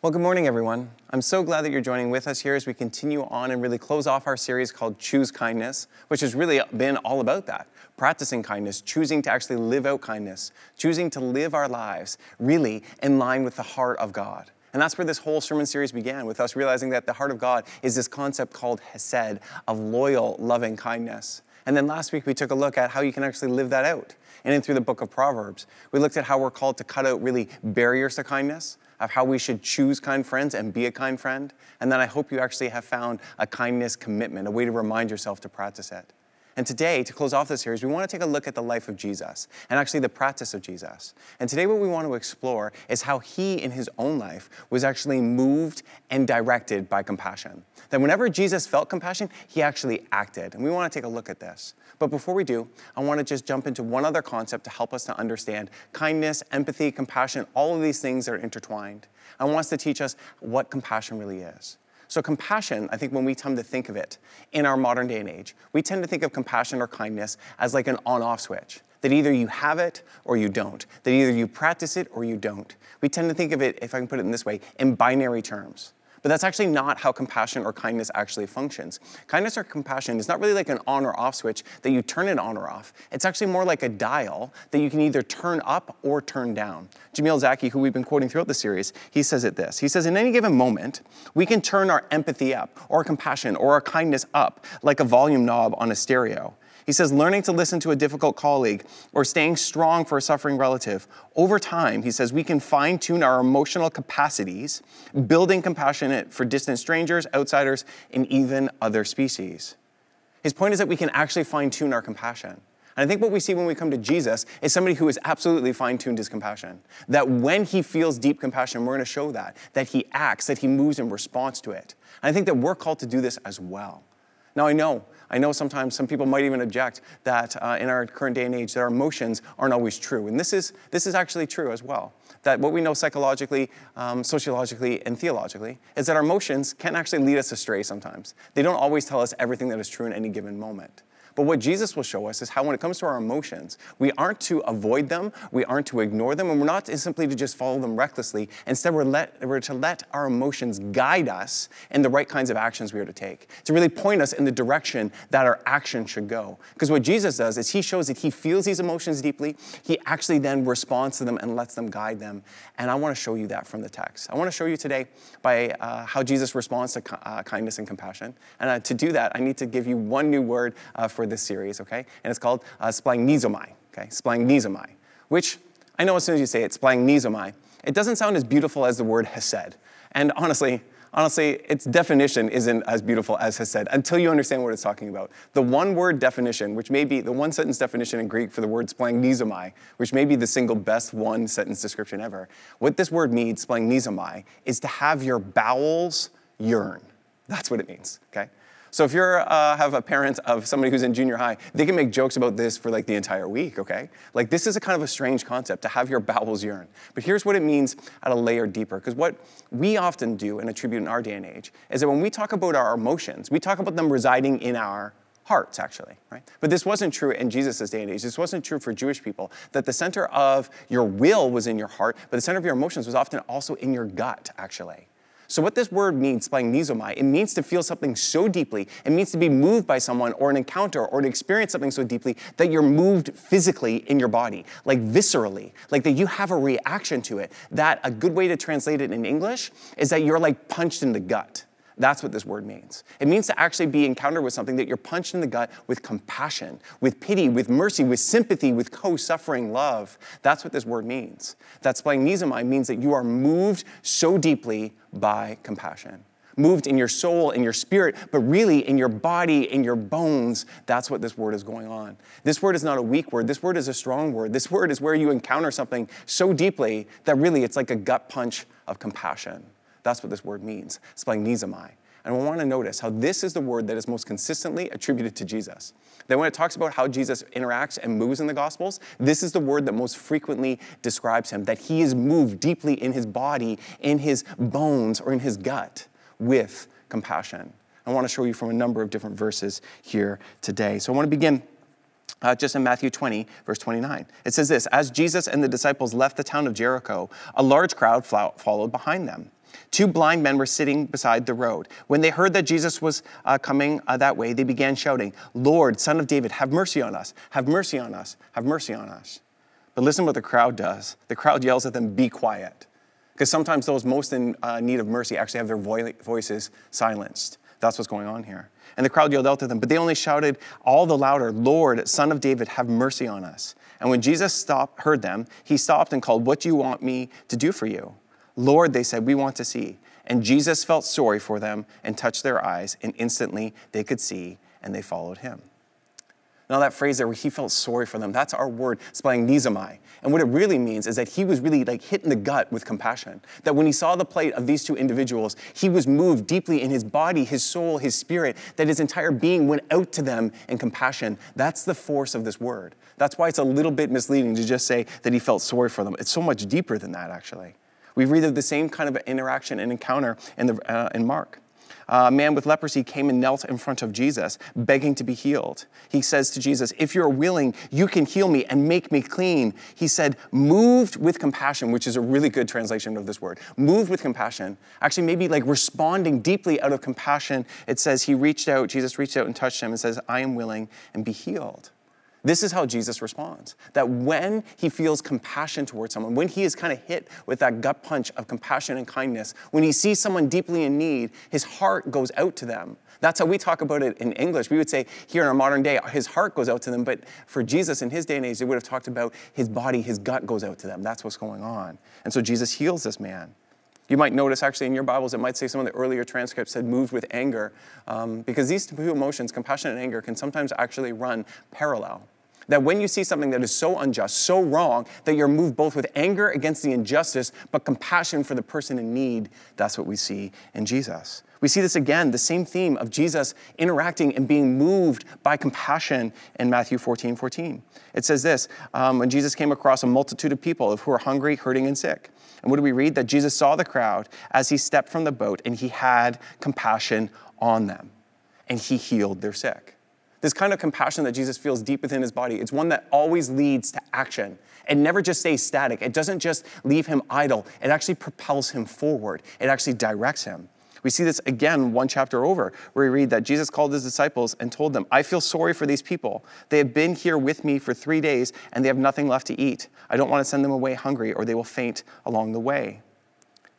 Well, good morning, everyone. I'm so glad that you're joining with us here as we continue on and really close off our series called Choose Kindness, which has really been all about that practicing kindness, choosing to actually live out kindness, choosing to live our lives really in line with the heart of God. And that's where this whole sermon series began, with us realizing that the heart of God is this concept called Hesed, of loyal, loving kindness. And then last week we took a look at how you can actually live that out. And then through the book of Proverbs, we looked at how we're called to cut out really barriers to kindness, of how we should choose kind friends and be a kind friend. And then I hope you actually have found a kindness commitment, a way to remind yourself to practice it. And today, to close off this series, we want to take a look at the life of Jesus and actually the practice of Jesus. And today, what we want to explore is how he, in his own life, was actually moved and directed by compassion. That whenever Jesus felt compassion, he actually acted. And we want to take a look at this. But before we do, I want to just jump into one other concept to help us to understand kindness, empathy, compassion, all of these things are intertwined. I want us to teach us what compassion really is. So, compassion, I think when we come to think of it in our modern day and age, we tend to think of compassion or kindness as like an on off switch. That either you have it or you don't. That either you practice it or you don't. We tend to think of it, if I can put it in this way, in binary terms. But that's actually not how compassion or kindness actually functions. Kindness or compassion is not really like an on or off switch that you turn it on or off. It's actually more like a dial that you can either turn up or turn down. Jamil Zaki, who we've been quoting throughout the series, he says it this. He says, In any given moment, we can turn our empathy up, or our compassion, or our kindness up, like a volume knob on a stereo. He says, learning to listen to a difficult colleague or staying strong for a suffering relative. Over time, he says, we can fine tune our emotional capacities, building compassion for distant strangers, outsiders, and even other species. His point is that we can actually fine tune our compassion. And I think what we see when we come to Jesus is somebody who has absolutely fine tuned his compassion. That when he feels deep compassion, we're going to show that, that he acts, that he moves in response to it. And I think that we're called to do this as well. Now, I know I know sometimes some people might even object that uh, in our current day and age that our emotions aren't always true. And this is, this is actually true as well. That what we know psychologically, um, sociologically, and theologically is that our emotions can actually lead us astray sometimes. They don't always tell us everything that is true in any given moment. But what Jesus will show us is how, when it comes to our emotions, we aren't to avoid them, we aren't to ignore them, and we're not simply to just follow them recklessly. Instead, we're, let, we're to let our emotions guide us in the right kinds of actions we are to take, to really point us in the direction that our action should go. Because what Jesus does is he shows that he feels these emotions deeply, he actually then responds to them and lets them guide them. And I want to show you that from the text. I want to show you today by uh, how Jesus responds to uh, kindness and compassion. And uh, to do that, I need to give you one new word uh, for this series, okay? And it's called uh, splagchnizomai, okay? Splagchnizomai, which I know as soon as you say it, splagchnizomai, it doesn't sound as beautiful as the word hesed. And honestly, honestly, its definition isn't as beautiful as hesed until you understand what it's talking about. The one word definition, which may be the one sentence definition in Greek for the word splagchnizomai, which may be the single best one sentence description ever, what this word means, splagchnizomai, is to have your bowels yearn. That's what it means, okay? So if you uh, have a parent of somebody who's in junior high, they can make jokes about this for like the entire week, okay? Like this is a kind of a strange concept to have your bowels yearn. But here's what it means at a layer deeper, because what we often do and attribute in our day and age is that when we talk about our emotions, we talk about them residing in our hearts, actually, right? But this wasn't true in Jesus' day and age. This wasn't true for Jewish people, that the center of your will was in your heart, but the center of your emotions was often also in your gut, actually. So, what this word means, splagchnizomai, it means to feel something so deeply. It means to be moved by someone or an encounter or to experience something so deeply that you're moved physically in your body, like viscerally, like that you have a reaction to it. That a good way to translate it in English is that you're like punched in the gut. That's what this word means. It means to actually be encountered with something that you're punched in the gut with compassion, with pity, with mercy, with sympathy, with co suffering love. That's what this word means. That splagchnizomai means that you are moved so deeply by compassion. Moved in your soul, in your spirit, but really in your body, in your bones. That's what this word is going on. This word is not a weak word. This word is a strong word. This word is where you encounter something so deeply that really it's like a gut punch of compassion. That's what this word means, splagchnizomai. And we want to notice how this is the word that is most consistently attributed to Jesus. That when it talks about how Jesus interacts and moves in the Gospels, this is the word that most frequently describes him, that he is moved deeply in his body, in his bones, or in his gut with compassion. I want to show you from a number of different verses here today. So I want to begin uh, just in Matthew 20, verse 29. It says this As Jesus and the disciples left the town of Jericho, a large crowd followed behind them. Two blind men were sitting beside the road. When they heard that Jesus was uh, coming uh, that way, they began shouting, Lord, Son of David, have mercy on us, have mercy on us, have mercy on us. But listen what the crowd does. The crowd yells at them, Be quiet. Because sometimes those most in uh, need of mercy actually have their vo- voices silenced. That's what's going on here. And the crowd yelled out to them, but they only shouted all the louder, Lord, Son of David, have mercy on us. And when Jesus stopped, heard them, he stopped and called, What do you want me to do for you? Lord, they said, we want to see. And Jesus felt sorry for them and touched their eyes, and instantly they could see, and they followed him. Now, that phrase there where he felt sorry for them, that's our word, splanchnizomai. And what it really means is that he was really like hit in the gut with compassion. That when he saw the plight of these two individuals, he was moved deeply in his body, his soul, his spirit, that his entire being went out to them in compassion. That's the force of this word. That's why it's a little bit misleading to just say that he felt sorry for them. It's so much deeper than that, actually. We read of the same kind of interaction and encounter in, the, uh, in Mark. A man with leprosy came and knelt in front of Jesus, begging to be healed. He says to Jesus, If you're willing, you can heal me and make me clean. He said, moved with compassion, which is a really good translation of this word. Moved with compassion. Actually, maybe like responding deeply out of compassion. It says, He reached out, Jesus reached out and touched him and says, I am willing and be healed. This is how Jesus responds. That when he feels compassion towards someone, when he is kind of hit with that gut punch of compassion and kindness, when he sees someone deeply in need, his heart goes out to them. That's how we talk about it in English. We would say here in our modern day, his heart goes out to them, but for Jesus in his day and age, they would have talked about his body, his gut goes out to them. That's what's going on. And so Jesus heals this man. You might notice actually in your Bibles, it might say some of the earlier transcripts said moved with anger, um, because these two emotions, compassion and anger, can sometimes actually run parallel. That when you see something that is so unjust, so wrong, that you're moved both with anger against the injustice, but compassion for the person in need, that's what we see in Jesus. We see this again, the same theme of Jesus interacting and being moved by compassion in Matthew 14 14. It says this um, when Jesus came across a multitude of people who were hungry, hurting, and sick. And what do we read? That Jesus saw the crowd as he stepped from the boat and he had compassion on them and he healed their sick. This kind of compassion that Jesus feels deep within his body, it's one that always leads to action. It never just stays static. It doesn't just leave him idle. It actually propels him forward. It actually directs him. We see this again one chapter over, where we read that Jesus called his disciples and told them, I feel sorry for these people. They have been here with me for three days and they have nothing left to eat. I don't want to send them away hungry or they will faint along the way.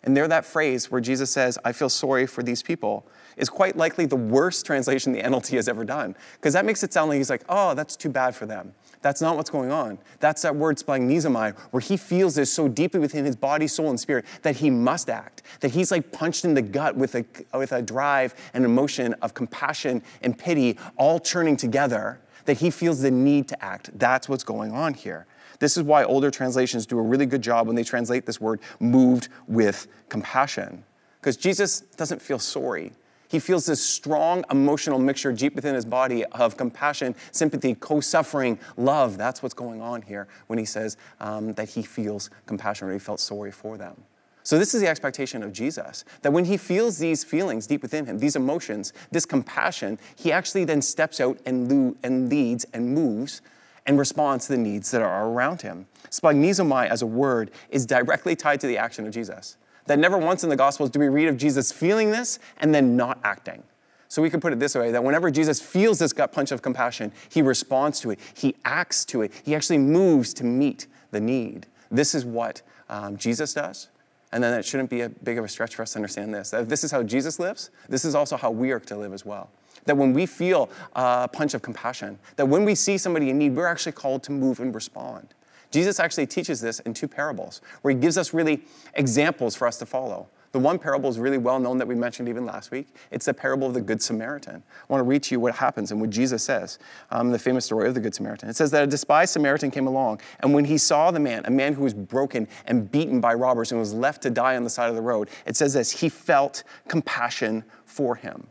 And there, that phrase where Jesus says, I feel sorry for these people, is quite likely the worst translation the NLT has ever done. Because that makes it sound like he's like, oh, that's too bad for them. That's not what's going on. That's that word splanchnizomai, where he feels this so deeply within his body, soul, and spirit that he must act. That he's like punched in the gut with a, with a drive and emotion of compassion and pity all churning together, that he feels the need to act. That's what's going on here. This is why older translations do a really good job when they translate this word moved with compassion. Because Jesus doesn't feel sorry. He feels this strong emotional mixture deep within his body of compassion, sympathy, co suffering, love. That's what's going on here when he says um, that he feels compassion or he felt sorry for them. So, this is the expectation of Jesus that when he feels these feelings deep within him, these emotions, this compassion, he actually then steps out and, lo- and leads and moves and responds to the needs that are around him. Splanchnizomai as a word is directly tied to the action of Jesus that never once in the Gospels do we read of Jesus feeling this and then not acting. So we could put it this way that whenever Jesus feels this gut punch of compassion, he responds to it, he acts to it, he actually moves to meet the need. This is what um, Jesus does. And then it shouldn't be a big of a stretch for us to understand this. That this is how Jesus lives, this is also how we are to live as well. That when we feel a punch of compassion, that when we see somebody in need, we're actually called to move and respond. Jesus actually teaches this in two parables, where he gives us really examples for us to follow. The one parable is really well known that we mentioned even last week. It's the parable of the Good Samaritan. I want to read to you what happens and what Jesus says, um, the famous story of the Good Samaritan. It says that a despised Samaritan came along, and when he saw the man, a man who was broken and beaten by robbers and was left to die on the side of the road, it says this he felt compassion for him.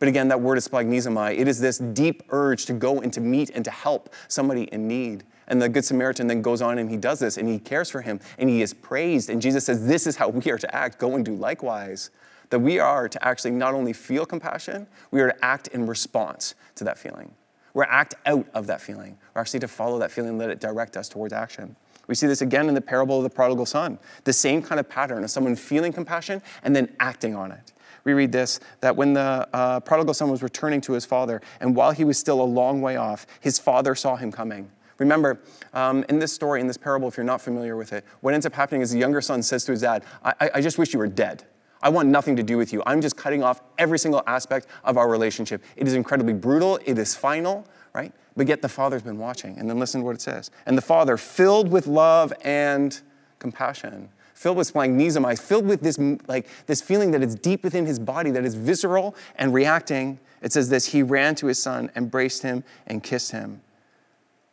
But again, that word is splanchnizomai. It is this deep urge to go and to meet and to help somebody in need. And the Good Samaritan then goes on and he does this and he cares for him and he is praised. And Jesus says, This is how we are to act. Go and do likewise. That we are to actually not only feel compassion, we are to act in response to that feeling. We're act out of that feeling. We're actually to follow that feeling and let it direct us towards action. We see this again in the parable of the prodigal son, the same kind of pattern of someone feeling compassion and then acting on it. We read this that when the uh, prodigal son was returning to his father, and while he was still a long way off, his father saw him coming. Remember, um, in this story, in this parable, if you're not familiar with it, what ends up happening is the younger son says to his dad, I, I just wish you were dead. I want nothing to do with you. I'm just cutting off every single aspect of our relationship. It is incredibly brutal, it is final, right? But yet the father's been watching. And then listen to what it says. And the father, filled with love and compassion, filled with splanchnizomai, filled with this, like, this feeling that it's deep within his body, that is visceral and reacting. It says this He ran to his son, embraced him, and kissed him.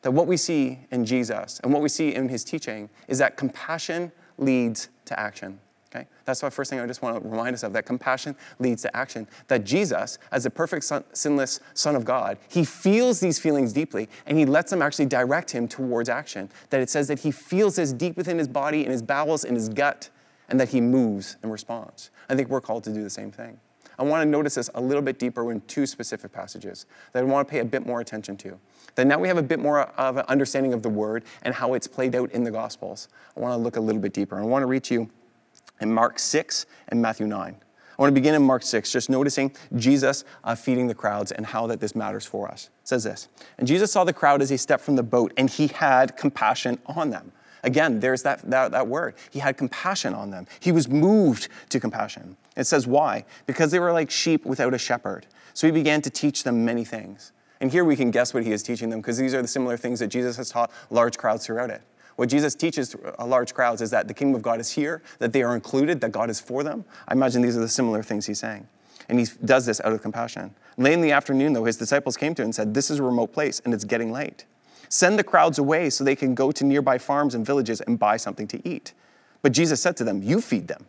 That what we see in Jesus and what we see in his teaching is that compassion leads to action. Okay? That's the first thing I just want to remind us of that compassion leads to action. That Jesus, as the perfect son, sinless Son of God, he feels these feelings deeply and he lets them actually direct him towards action. That it says that he feels this deep within his body, in his bowels, in his gut, and that he moves and responds. I think we're called to do the same thing. I want to notice this a little bit deeper in two specific passages that I want to pay a bit more attention to. That now we have a bit more of an understanding of the word and how it's played out in the Gospels. I want to look a little bit deeper. I want to reach you in Mark 6 and Matthew 9. I want to begin in Mark 6, just noticing Jesus uh, feeding the crowds and how that this matters for us. It says this And Jesus saw the crowd as he stepped from the boat, and he had compassion on them. Again, there's that, that, that word. He had compassion on them. He was moved to compassion. It says why? Because they were like sheep without a shepherd. So he began to teach them many things. And here we can guess what he is teaching them because these are the similar things that Jesus has taught large crowds throughout it. What Jesus teaches a uh, large crowds is that the kingdom of God is here, that they are included, that God is for them. I imagine these are the similar things he's saying. And he does this out of compassion. Late in the afternoon, though, his disciples came to him and said, This is a remote place and it's getting late. Send the crowds away so they can go to nearby farms and villages and buy something to eat. But Jesus said to them, You feed them.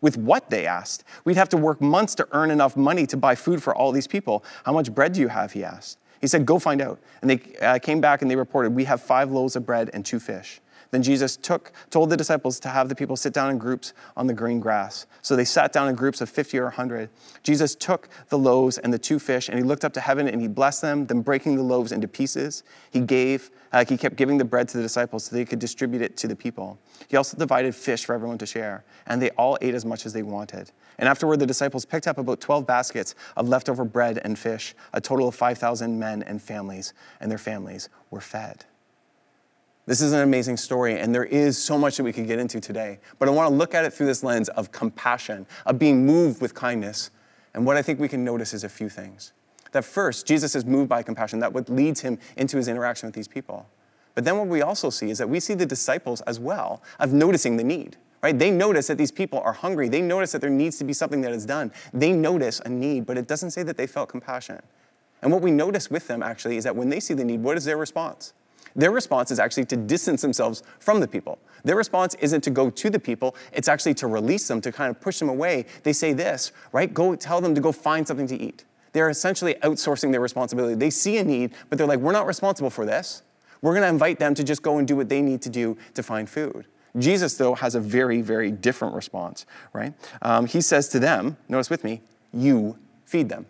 With what, they asked. We'd have to work months to earn enough money to buy food for all these people. How much bread do you have? He asked. He said, Go find out. And they uh, came back and they reported, We have five loaves of bread and two fish. Then Jesus took, told the disciples to have the people sit down in groups on the green grass. So they sat down in groups of 50 or 100. Jesus took the loaves and the two fish, and he looked up to heaven and he blessed them. Then, breaking the loaves into pieces, he gave, uh, he kept giving the bread to the disciples so they could distribute it to the people. He also divided fish for everyone to share, and they all ate as much as they wanted. And afterward, the disciples picked up about 12 baskets of leftover bread and fish. A total of 5,000 men and families, and their families were fed. This is an amazing story, and there is so much that we could get into today. But I want to look at it through this lens of compassion, of being moved with kindness. And what I think we can notice is a few things. That first, Jesus is moved by compassion. That what leads him into his interaction with these people. But then what we also see is that we see the disciples as well of noticing the need. Right? They notice that these people are hungry. They notice that there needs to be something that is done. They notice a need, but it doesn't say that they felt compassion. And what we notice with them actually is that when they see the need, what is their response? Their response is actually to distance themselves from the people. Their response isn't to go to the people, it's actually to release them, to kind of push them away. They say this, right? Go tell them to go find something to eat. They're essentially outsourcing their responsibility. They see a need, but they're like, we're not responsible for this. We're going to invite them to just go and do what they need to do to find food. Jesus, though, has a very, very different response, right? Um, he says to them, notice with me, you feed them.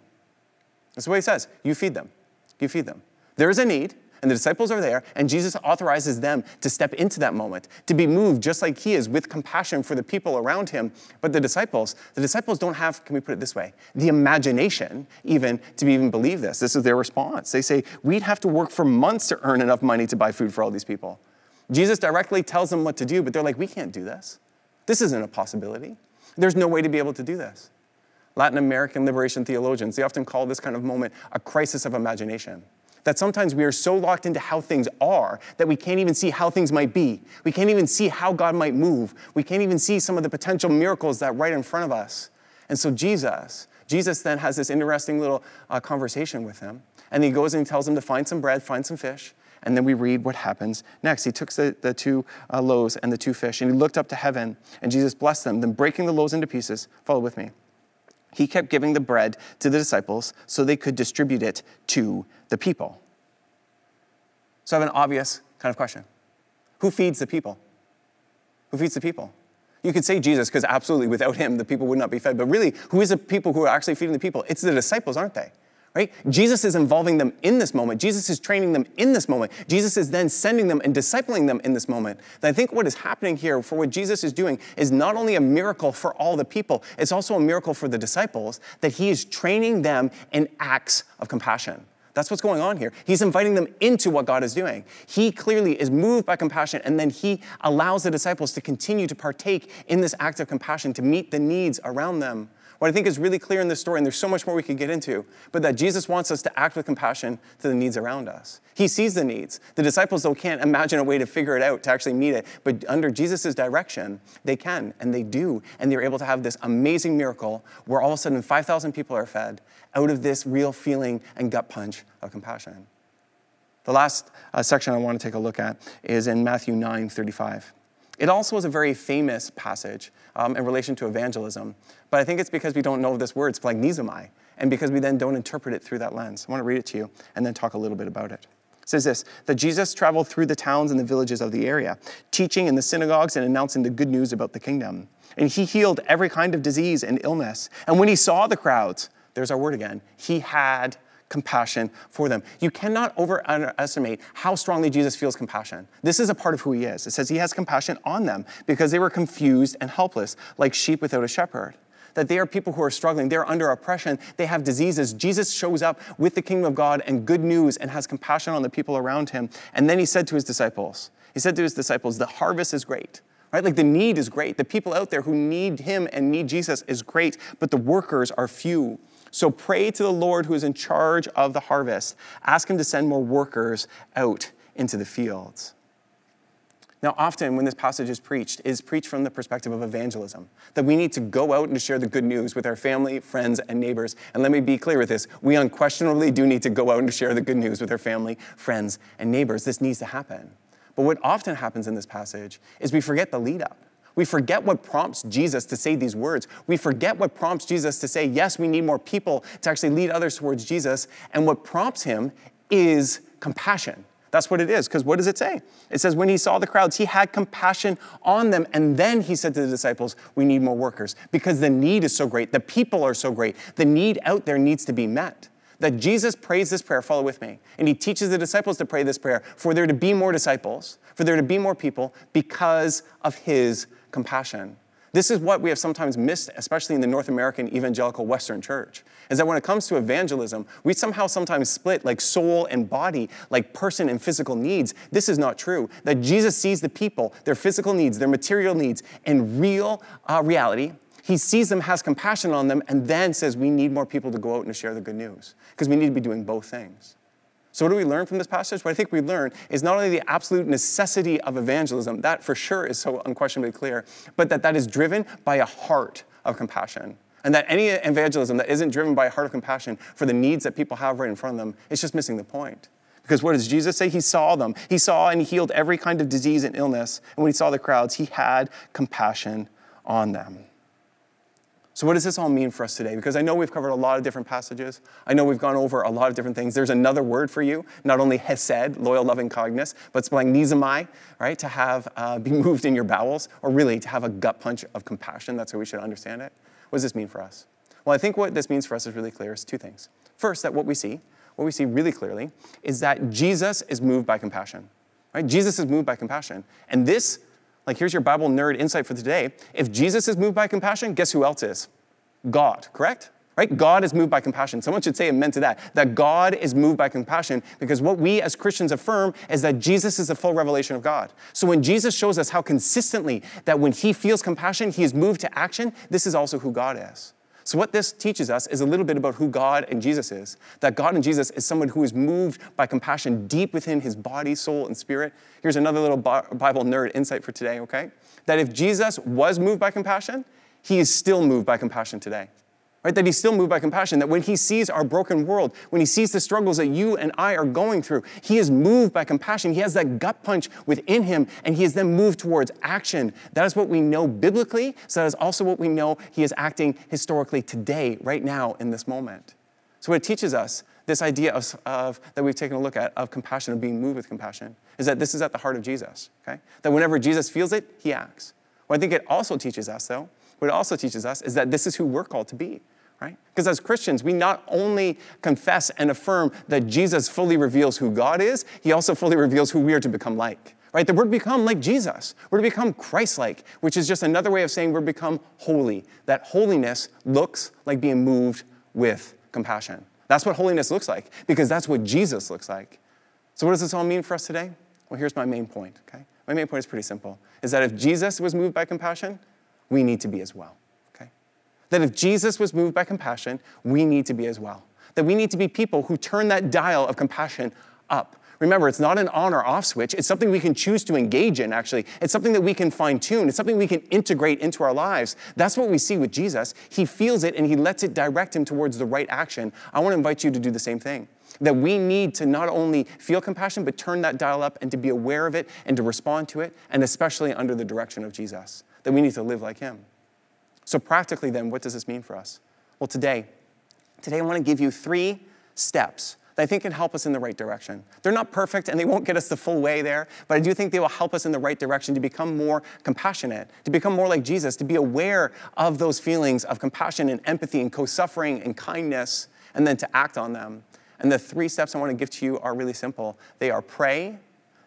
That's what he says. You feed them. You feed them. There is a need and the disciples are there, and Jesus authorizes them to step into that moment, to be moved just like he is with compassion for the people around him. But the disciples, the disciples don't have, can we put it this way, the imagination even to even believe this. This is their response. They say, We'd have to work for months to earn enough money to buy food for all these people. Jesus directly tells them what to do, but they're like, We can't do this. This isn't a possibility. There's no way to be able to do this. Latin American liberation theologians, they often call this kind of moment a crisis of imagination that sometimes we are so locked into how things are that we can't even see how things might be. We can't even see how God might move. We can't even see some of the potential miracles that right in front of us. And so Jesus, Jesus then has this interesting little uh, conversation with him. And he goes and he tells him to find some bread, find some fish. And then we read what happens next. He took the, the two uh, loaves and the two fish, and he looked up to heaven, and Jesus blessed them. Then, breaking the loaves into pieces, follow with me. He kept giving the bread to the disciples so they could distribute it to the people. So I have an obvious kind of question Who feeds the people? Who feeds the people? You could say Jesus, because absolutely without him, the people would not be fed. But really, who is the people who are actually feeding the people? It's the disciples, aren't they? Right? Jesus is involving them in this moment. Jesus is training them in this moment. Jesus is then sending them and discipling them in this moment. And I think what is happening here for what Jesus is doing is not only a miracle for all the people, it's also a miracle for the disciples that he is training them in acts of compassion. That's what's going on here. He's inviting them into what God is doing. He clearly is moved by compassion, and then he allows the disciples to continue to partake in this act of compassion to meet the needs around them. What I think is really clear in this story, and there's so much more we could get into, but that Jesus wants us to act with compassion to the needs around us. He sees the needs. The disciples, though, can't imagine a way to figure it out to actually meet it, but under Jesus' direction, they can, and they do, and they're able to have this amazing miracle where all of a sudden 5,000 people are fed out of this real feeling and gut punch of compassion. The last uh, section I want to take a look at is in Matthew 9 35. It also is a very famous passage um, in relation to evangelism, but I think it's because we don't know this word, splagchnizomai, and because we then don't interpret it through that lens. I want to read it to you and then talk a little bit about it. It says this that Jesus traveled through the towns and the villages of the area, teaching in the synagogues and announcing the good news about the kingdom. And he healed every kind of disease and illness. And when he saw the crowds, there's our word again, he had compassion for them. You cannot overestimate how strongly Jesus feels compassion. This is a part of who he is. It says he has compassion on them because they were confused and helpless, like sheep without a shepherd. That they are people who are struggling, they're under oppression, they have diseases. Jesus shows up with the kingdom of God and good news and has compassion on the people around him. And then he said to his disciples, he said to his disciples, the harvest is great. Right? Like the need is great. The people out there who need him and need Jesus is great, but the workers are few. So pray to the Lord who is in charge of the harvest. Ask him to send more workers out into the fields. Now, often when this passage is preached, is preached from the perspective of evangelism, that we need to go out and share the good news with our family, friends, and neighbors. And let me be clear with this we unquestionably do need to go out and share the good news with our family, friends, and neighbors. This needs to happen. But what often happens in this passage is we forget the lead up. We forget what prompts Jesus to say these words. We forget what prompts Jesus to say, yes, we need more people to actually lead others towards Jesus. And what prompts him is compassion. That's what it is, because what does it say? It says, when he saw the crowds, he had compassion on them. And then he said to the disciples, We need more workers, because the need is so great. The people are so great. The need out there needs to be met. That Jesus prays this prayer, follow with me. And he teaches the disciples to pray this prayer for there to be more disciples, for there to be more people, because of his compassion. This is what we have sometimes missed, especially in the North American evangelical Western church, is that when it comes to evangelism, we somehow sometimes split like soul and body, like person and physical needs. This is not true. That Jesus sees the people, their physical needs, their material needs, and real uh, reality. He sees them, has compassion on them, and then says, We need more people to go out and to share the good news, because we need to be doing both things. So, what do we learn from this passage? What I think we learn is not only the absolute necessity of evangelism, that for sure is so unquestionably clear, but that that is driven by a heart of compassion. And that any evangelism that isn't driven by a heart of compassion for the needs that people have right in front of them is just missing the point. Because what does Jesus say? He saw them. He saw and he healed every kind of disease and illness. And when he saw the crowds, he had compassion on them. So, what does this all mean for us today? Because I know we've covered a lot of different passages. I know we've gone over a lot of different things. There's another word for you, not only hesed, loyal, loving kindness, but splagchnizomai, right? To have, uh, be moved in your bowels, or really to have a gut punch of compassion. That's how we should understand it. What does this mean for us? Well, I think what this means for us is really clear. It's two things. First, that what we see, what we see really clearly, is that Jesus is moved by compassion, right? Jesus is moved by compassion. And this like, here's your Bible nerd insight for today. If Jesus is moved by compassion, guess who else is? God, correct? Right? God is moved by compassion. Someone should say amen to that. That God is moved by compassion because what we as Christians affirm is that Jesus is the full revelation of God. So when Jesus shows us how consistently that when he feels compassion, he is moved to action, this is also who God is. So, what this teaches us is a little bit about who God and Jesus is. That God and Jesus is someone who is moved by compassion deep within his body, soul, and spirit. Here's another little Bible nerd insight for today, okay? That if Jesus was moved by compassion, he is still moved by compassion today right? That he's still moved by compassion, that when he sees our broken world, when he sees the struggles that you and I are going through, he is moved by compassion. He has that gut punch within him, and he is then moved towards action. That is what we know biblically, so that is also what we know he is acting historically today, right now, in this moment. So, what it teaches us, this idea of, of, that we've taken a look at of compassion, of being moved with compassion, is that this is at the heart of Jesus, okay? That whenever Jesus feels it, he acts. What I think it also teaches us, though, what it also teaches us is that this is who we're called to be right? Because as Christians, we not only confess and affirm that Jesus fully reveals who God is, he also fully reveals who we are to become like. Right? That we're to become like Jesus. We're to become Christ like, which is just another way of saying we're to become holy. That holiness looks like being moved with compassion. That's what holiness looks like, because that's what Jesus looks like. So, what does this all mean for us today? Well, here's my main point, okay? My main point is pretty simple is that if Jesus was moved by compassion, we need to be as well? That if Jesus was moved by compassion, we need to be as well. That we need to be people who turn that dial of compassion up Remember, it's not an on or off switch. It's something we can choose to engage in, actually. It's something that we can fine tune. It's something we can integrate into our lives. That's what we see with Jesus. He feels it and he lets it direct him towards the right action. I want to invite you to do the same thing. That we need to not only feel compassion, but turn that dial up and to be aware of it and to respond to it, and especially under the direction of Jesus. That we need to live like him. So, practically, then, what does this mean for us? Well, today, today I want to give you three steps that I think can help us in the right direction. They're not perfect and they won't get us the full way there, but I do think they will help us in the right direction to become more compassionate, to become more like Jesus, to be aware of those feelings of compassion and empathy and co suffering and kindness, and then to act on them. And the three steps I want to give to you are really simple they are pray,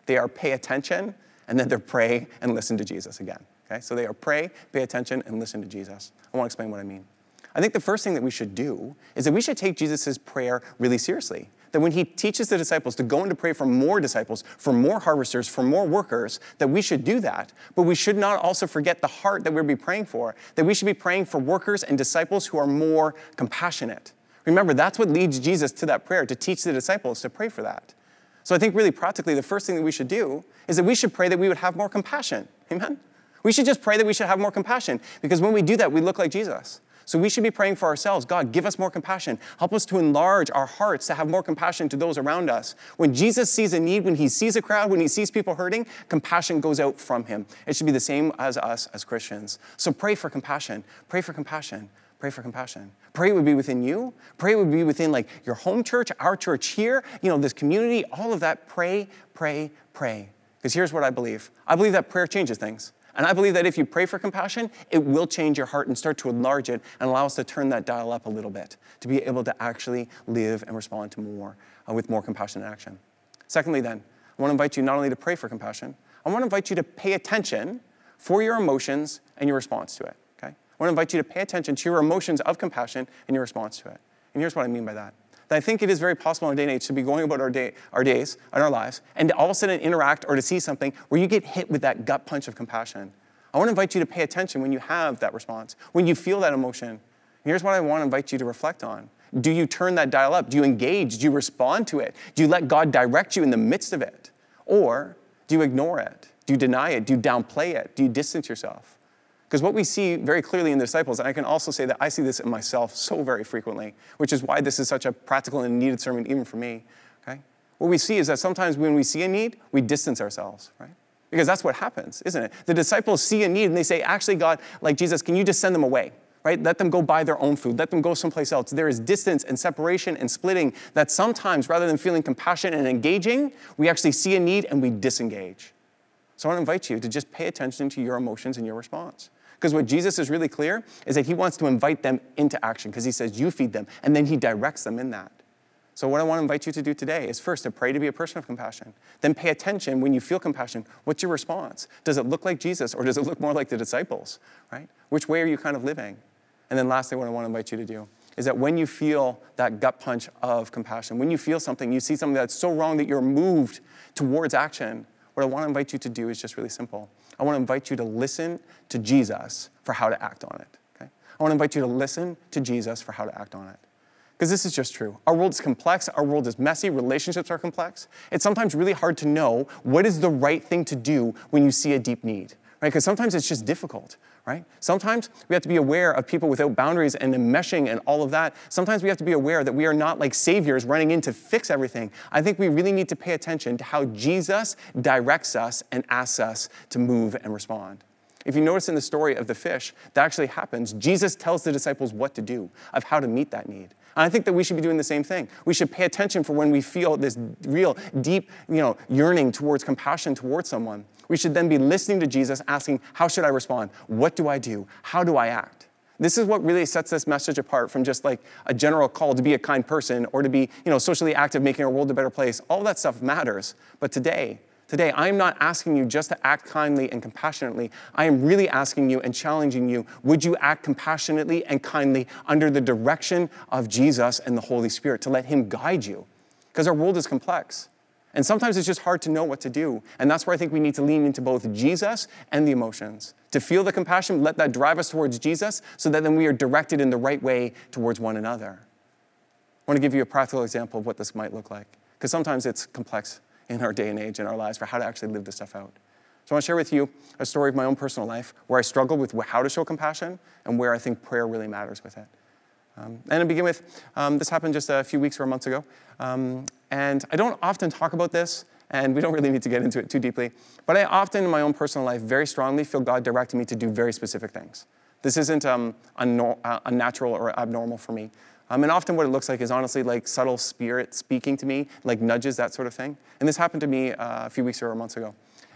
they are pay attention, and then they're pray and listen to Jesus again. Okay? So they are pray, pay attention, and listen to Jesus. I want to explain what I mean. I think the first thing that we should do is that we should take Jesus' prayer really seriously that when he teaches the disciples to go and to pray for more disciples, for more harvesters, for more workers, that we should do that. But we should not also forget the heart that we'll be praying for, that we should be praying for workers and disciples who are more compassionate. Remember, that's what leads Jesus to that prayer, to teach the disciples to pray for that. So I think really practically the first thing that we should do is that we should pray that we would have more compassion. Amen? We should just pray that we should have more compassion because when we do that, we look like Jesus. So we should be praying for ourselves God, give us more compassion. Help us to enlarge our hearts to have more compassion to those around us. When Jesus sees a need, when he sees a crowd, when he sees people hurting, compassion goes out from him. It should be the same as us as Christians. So pray for compassion. Pray for compassion. Pray for compassion. Pray would be within you. Pray would be within like your home church, our church here, you know, this community, all of that. Pray, pray, pray. Because here's what I believe. I believe that prayer changes things. And I believe that if you pray for compassion, it will change your heart and start to enlarge it and allow us to turn that dial up a little bit to be able to actually live and respond to more uh, with more compassion and action. Secondly, then, I want to invite you not only to pray for compassion, I want to invite you to pay attention for your emotions and your response to it. Okay? I want to invite you to pay attention to your emotions of compassion and your response to it. And here's what I mean by that that I think it is very possible in our day and age to be going about our, day, our days and our lives and to all of a sudden interact or to see something where you get hit with that gut punch of compassion. I want to invite you to pay attention when you have that response, when you feel that emotion. Here's what I want to invite you to reflect on. Do you turn that dial up? Do you engage? Do you respond to it? Do you let God direct you in the midst of it? Or do you ignore it? Do you deny it? Do you downplay it? Do you distance yourself? Because what we see very clearly in the disciples, and I can also say that I see this in myself so very frequently, which is why this is such a practical and needed sermon even for me. Okay? What we see is that sometimes when we see a need, we distance ourselves, right? Because that's what happens, isn't it? The disciples see a need and they say, actually, God, like Jesus, can you just send them away? Right? Let them go buy their own food. Let them go someplace else. There is distance and separation and splitting that sometimes, rather than feeling compassion and engaging, we actually see a need and we disengage. So I want to invite you to just pay attention to your emotions and your response. Because what Jesus is really clear is that he wants to invite them into action because he says, You feed them, and then he directs them in that. So, what I want to invite you to do today is first to pray to be a person of compassion. Then pay attention when you feel compassion. What's your response? Does it look like Jesus or does it look more like the disciples, right? Which way are you kind of living? And then, lastly, what I want to invite you to do is that when you feel that gut punch of compassion, when you feel something, you see something that's so wrong that you're moved towards action, what I want to invite you to do is just really simple. I want to invite you to listen to Jesus for how to act on it. Okay? I want to invite you to listen to Jesus for how to act on it. Because this is just true. Our world is complex, our world is messy, relationships are complex. It's sometimes really hard to know what is the right thing to do when you see a deep need, right? Because sometimes it's just difficult, right? Sometimes we have to be aware of people without boundaries and enmeshing and all of that. Sometimes we have to be aware that we are not like saviors running in to fix everything. I think we really need to pay attention to how Jesus directs us and asks us to move and respond. If you notice in the story of the fish, that actually happens. Jesus tells the disciples what to do, of how to meet that need. And I think that we should be doing the same thing. We should pay attention for when we feel this real, deep, you know, yearning towards compassion towards someone. We should then be listening to Jesus, asking, How should I respond? What do I do? How do I act? This is what really sets this message apart from just like a general call to be a kind person or to be, you know, socially active, making our world a better place. All that stuff matters. But today, today, I'm not asking you just to act kindly and compassionately. I am really asking you and challenging you would you act compassionately and kindly under the direction of Jesus and the Holy Spirit to let Him guide you? Because our world is complex. And sometimes it's just hard to know what to do. And that's where I think we need to lean into both Jesus and the emotions. To feel the compassion, let that drive us towards Jesus so that then we are directed in the right way towards one another. I want to give you a practical example of what this might look like. Because sometimes it's complex in our day and age in our lives for how to actually live this stuff out. So I want to share with you a story of my own personal life where I struggled with how to show compassion and where I think prayer really matters with it. Um, and to begin with, um, this happened just a few weeks or months ago. Um, and I don't often talk about this, and we don't really need to get into it too deeply. But I often, in my own personal life, very strongly feel God directing me to do very specific things. This isn't um, uh, unnatural or abnormal for me. Um, and often what it looks like is honestly like subtle spirit speaking to me, like nudges, that sort of thing. And this happened to me uh, a few weeks or months ago.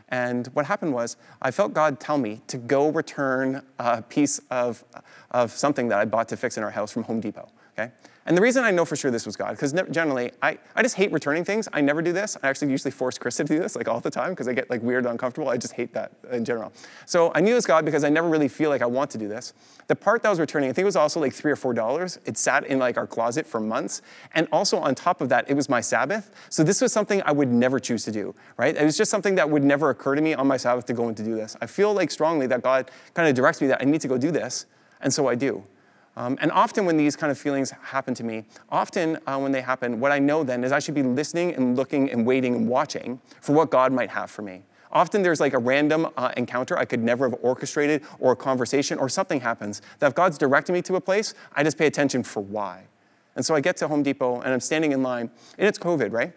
And what happened was, I felt God tell me to go return a piece of, of something that I bought to fix in our house from Home Depot. Okay? And the reason I know for sure this was God, because generally, I, I just hate returning things. I never do this. I actually usually force Chris to do this, like all the time, because I get like weird uncomfortable. I just hate that in general. So I knew it was God because I never really feel like I want to do this. The part that I was returning, I think it was also like three or four dollars. It sat in like our closet for months. And also on top of that, it was my Sabbath. So this was something I would never choose to do, right? It was just something that would never occur to me on my Sabbath to go and to do this. I feel like strongly that God kind of directs me that I need to go do this. And so I do. Um, and often when these kind of feelings happen to me, often uh, when they happen, what I know then is I should be listening and looking and waiting and watching for what God might have for me. Often there's like a random uh, encounter I could never have orchestrated, or a conversation, or something happens that if God's directing me to a place, I just pay attention for why. And so I get to Home Depot and I'm standing in line, and it's COVID, right?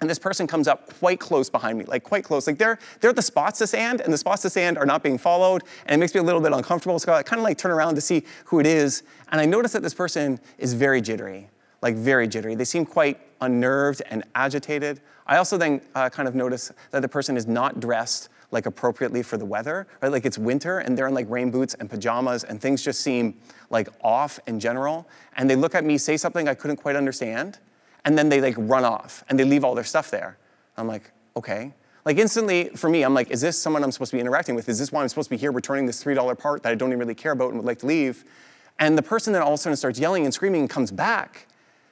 And this person comes up quite close behind me, like quite close. Like they're, they're the spots to sand, and the spots to sand are not being followed, and it makes me a little bit uncomfortable. So I kind of like turn around to see who it is, and I notice that this person is very jittery, like very jittery. They seem quite unnerved and agitated. I also then uh, kind of notice that the person is not dressed like appropriately for the weather, right? Like it's winter and they're in like rain boots and pajamas and things just seem like off in general. And they look at me, say something I couldn't quite understand, and then they like run off and they leave all their stuff there. I'm like, okay. Like instantly for me, I'm like, is this someone I'm supposed to be interacting with? Is this why I'm supposed to be here returning this $3 part that I don't even really care about and would like to leave? And the person then all of a sudden starts yelling and screaming and comes back.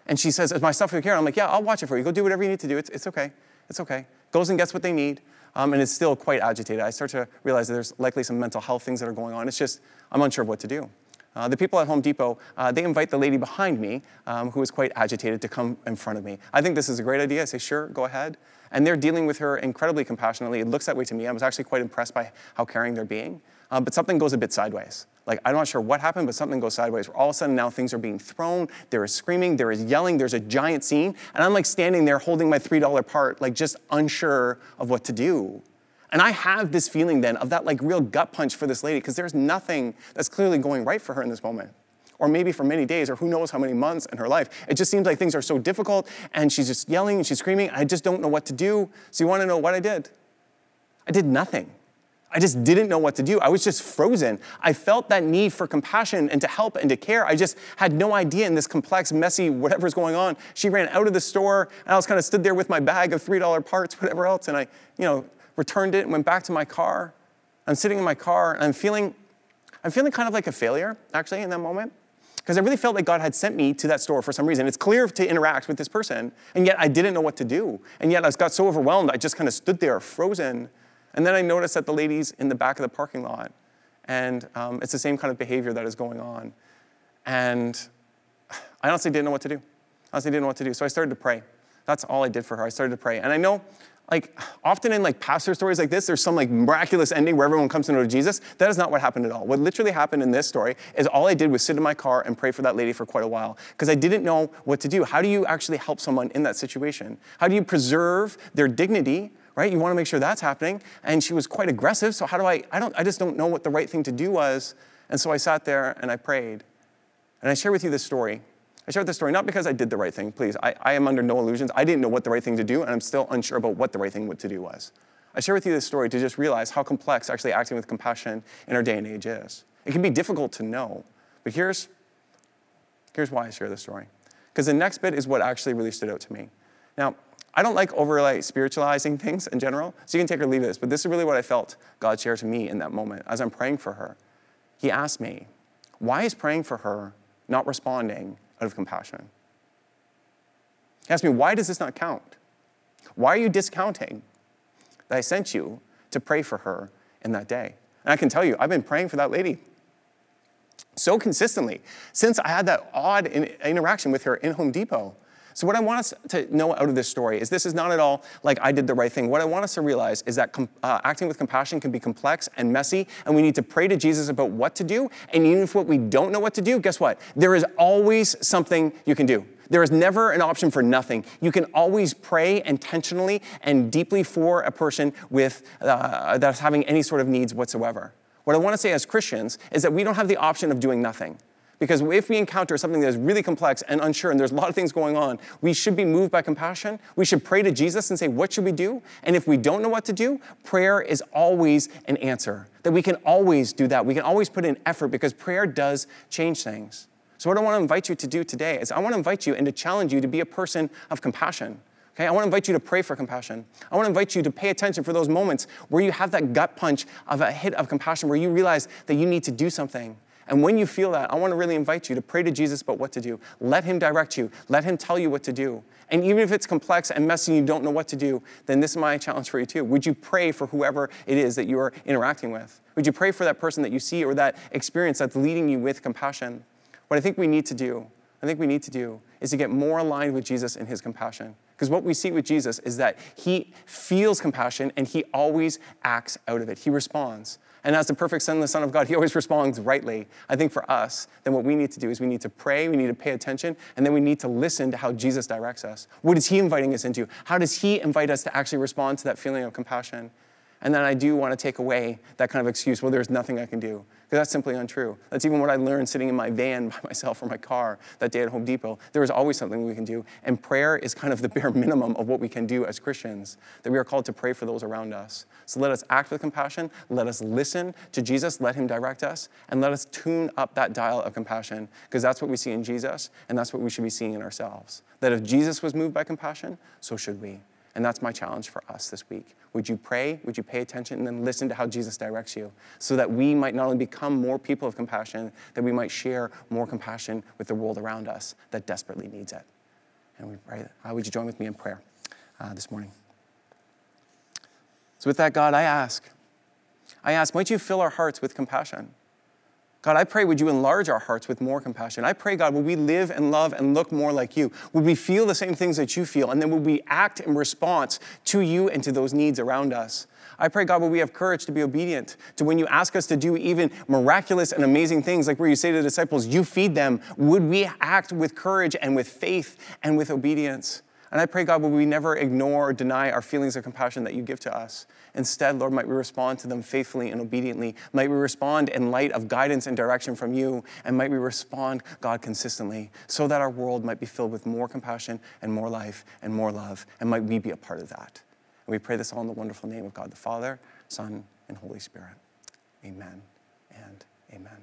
And she says, Is my stuff okay? I'm like, Yeah, I'll watch it for you. Go do whatever you need to do. It's, it's okay. It's okay. Goes and gets what they need. Um, and it's still quite agitated. I start to realize that there's likely some mental health things that are going on. It's just, I'm unsure of what to do. Uh, the people at Home Depot, uh, they invite the lady behind me, um, who is quite agitated, to come in front of me. I think this is a great idea. I say, sure, go ahead. And they're dealing with her incredibly compassionately. It looks that way to me. I was actually quite impressed by how caring they're being. Uh, but something goes a bit sideways. Like, I'm not sure what happened, but something goes sideways. All of a sudden now things are being thrown, there is screaming, there is yelling, there's a giant scene. And I'm like standing there holding my $3 part, like just unsure of what to do. And I have this feeling then of that like real gut punch for this lady because there's nothing that's clearly going right for her in this moment. Or maybe for many days, or who knows how many months in her life. It just seems like things are so difficult and she's just yelling and she's screaming. I just don't know what to do. So, you want to know what I did? I did nothing. I just didn't know what to do. I was just frozen. I felt that need for compassion and to help and to care. I just had no idea in this complex, messy, whatever's going on. She ran out of the store, and I was kind of stood there with my bag of $3 parts, whatever else, and I, you know, returned it and went back to my car. I'm sitting in my car and I'm feeling, I'm feeling kind of like a failure, actually, in that moment. Because I really felt like God had sent me to that store for some reason. It's clear to interact with this person, and yet I didn't know what to do. And yet I got so overwhelmed, I just kind of stood there frozen. And then I noticed that the ladies in the back of the parking lot, and um, it's the same kind of behavior that is going on. And I honestly didn't know what to do. I honestly didn't know what to do. So I started to pray. That's all I did for her. I started to pray. And I know like often in like pastor stories like this, there's some like miraculous ending where everyone comes to know Jesus. That is not what happened at all. What literally happened in this story is all I did was sit in my car and pray for that lady for quite a while because I didn't know what to do. How do you actually help someone in that situation? How do you preserve their dignity? Right? You want to make sure that's happening. And she was quite aggressive. So how do I? I don't. I just don't know what the right thing to do was. And so I sat there and I prayed. And I share with you this story I share this story not because I did the right thing, please. I, I am under no illusions. I didn't know what the right thing to do, and I'm still unsure about what the right thing to do was. I share with you this story to just realize how complex actually acting with compassion in our day and age is. It can be difficult to know, But here's, here's why I share this story. Because the next bit is what actually really stood out to me. Now, I don't like over like spiritualizing things in general, so you can take or leave this, but this is really what I felt God share to me in that moment as I'm praying for her. He asked me, Why is praying for her not responding out of compassion? He asked me, Why does this not count? Why are you discounting that I sent you to pray for her in that day? And I can tell you, I've been praying for that lady so consistently since I had that odd interaction with her in Home Depot. So, what I want us to know out of this story is this is not at all like I did the right thing. What I want us to realize is that com- uh, acting with compassion can be complex and messy, and we need to pray to Jesus about what to do. And even if what we don't know what to do, guess what? There is always something you can do. There is never an option for nothing. You can always pray intentionally and deeply for a person with, uh, that's having any sort of needs whatsoever. What I want to say as Christians is that we don't have the option of doing nothing. Because if we encounter something that is really complex and unsure, and there's a lot of things going on, we should be moved by compassion. We should pray to Jesus and say, What should we do? And if we don't know what to do, prayer is always an answer. That we can always do that. We can always put in effort because prayer does change things. So, what I want to invite you to do today is I want to invite you and to challenge you to be a person of compassion. Okay, I want to invite you to pray for compassion. I want to invite you to pay attention for those moments where you have that gut punch of a hit of compassion, where you realize that you need to do something. And when you feel that, I want to really invite you to pray to Jesus about what to do. Let Him direct you, let Him tell you what to do. And even if it's complex and messy and you don't know what to do, then this is my challenge for you too. Would you pray for whoever it is that you are interacting with? Would you pray for that person that you see or that experience that's leading you with compassion? What I think we need to do, I think we need to do, is to get more aligned with Jesus and His compassion. Because what we see with Jesus is that He feels compassion and He always acts out of it. He responds. And as the perfect Son, the Son of God, he always responds rightly. I think for us, then what we need to do is we need to pray, we need to pay attention, and then we need to listen to how Jesus directs us. What is he inviting us into? How does he invite us to actually respond to that feeling of compassion? And then I do want to take away that kind of excuse, well, there's nothing I can do because that's simply untrue. That's even what I learned sitting in my van by myself or my car that day at Home Depot. There is always something we can do, and prayer is kind of the bare minimum of what we can do as Christians, that we are called to pray for those around us. So let us act with compassion, let us listen to Jesus, let him direct us, and let us tune up that dial of compassion, because that's what we see in Jesus, and that's what we should be seeing in ourselves. That if Jesus was moved by compassion, so should we. And that's my challenge for us this week. Would you pray? Would you pay attention? And then listen to how Jesus directs you so that we might not only become more people of compassion, that we might share more compassion with the world around us that desperately needs it. And we pray. Uh, would you join with me in prayer uh, this morning? So, with that, God, I ask, I ask, might you fill our hearts with compassion? God, I pray, would you enlarge our hearts with more compassion? I pray, God, would we live and love and look more like you? Would we feel the same things that you feel? And then would we act in response to you and to those needs around us? I pray, God, would we have courage to be obedient to when you ask us to do even miraculous and amazing things, like where you say to the disciples, you feed them. Would we act with courage and with faith and with obedience? And I pray, God, would we never ignore or deny our feelings of compassion that you give to us. Instead, Lord, might we respond to them faithfully and obediently. Might we respond in light of guidance and direction from you. And might we respond, God, consistently, so that our world might be filled with more compassion and more life and more love. And might we be a part of that. And we pray this all in the wonderful name of God the Father, Son, and Holy Spirit. Amen and amen.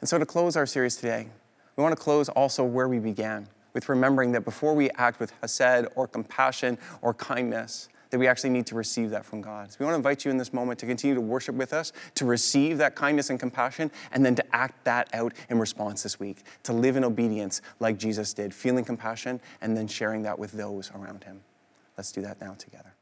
And so, to close our series today, we want to close also where we began with remembering that before we act with hesed or compassion or kindness, that we actually need to receive that from God. So we want to invite you in this moment to continue to worship with us, to receive that kindness and compassion, and then to act that out in response this week, to live in obedience like Jesus did, feeling compassion and then sharing that with those around him. Let's do that now together.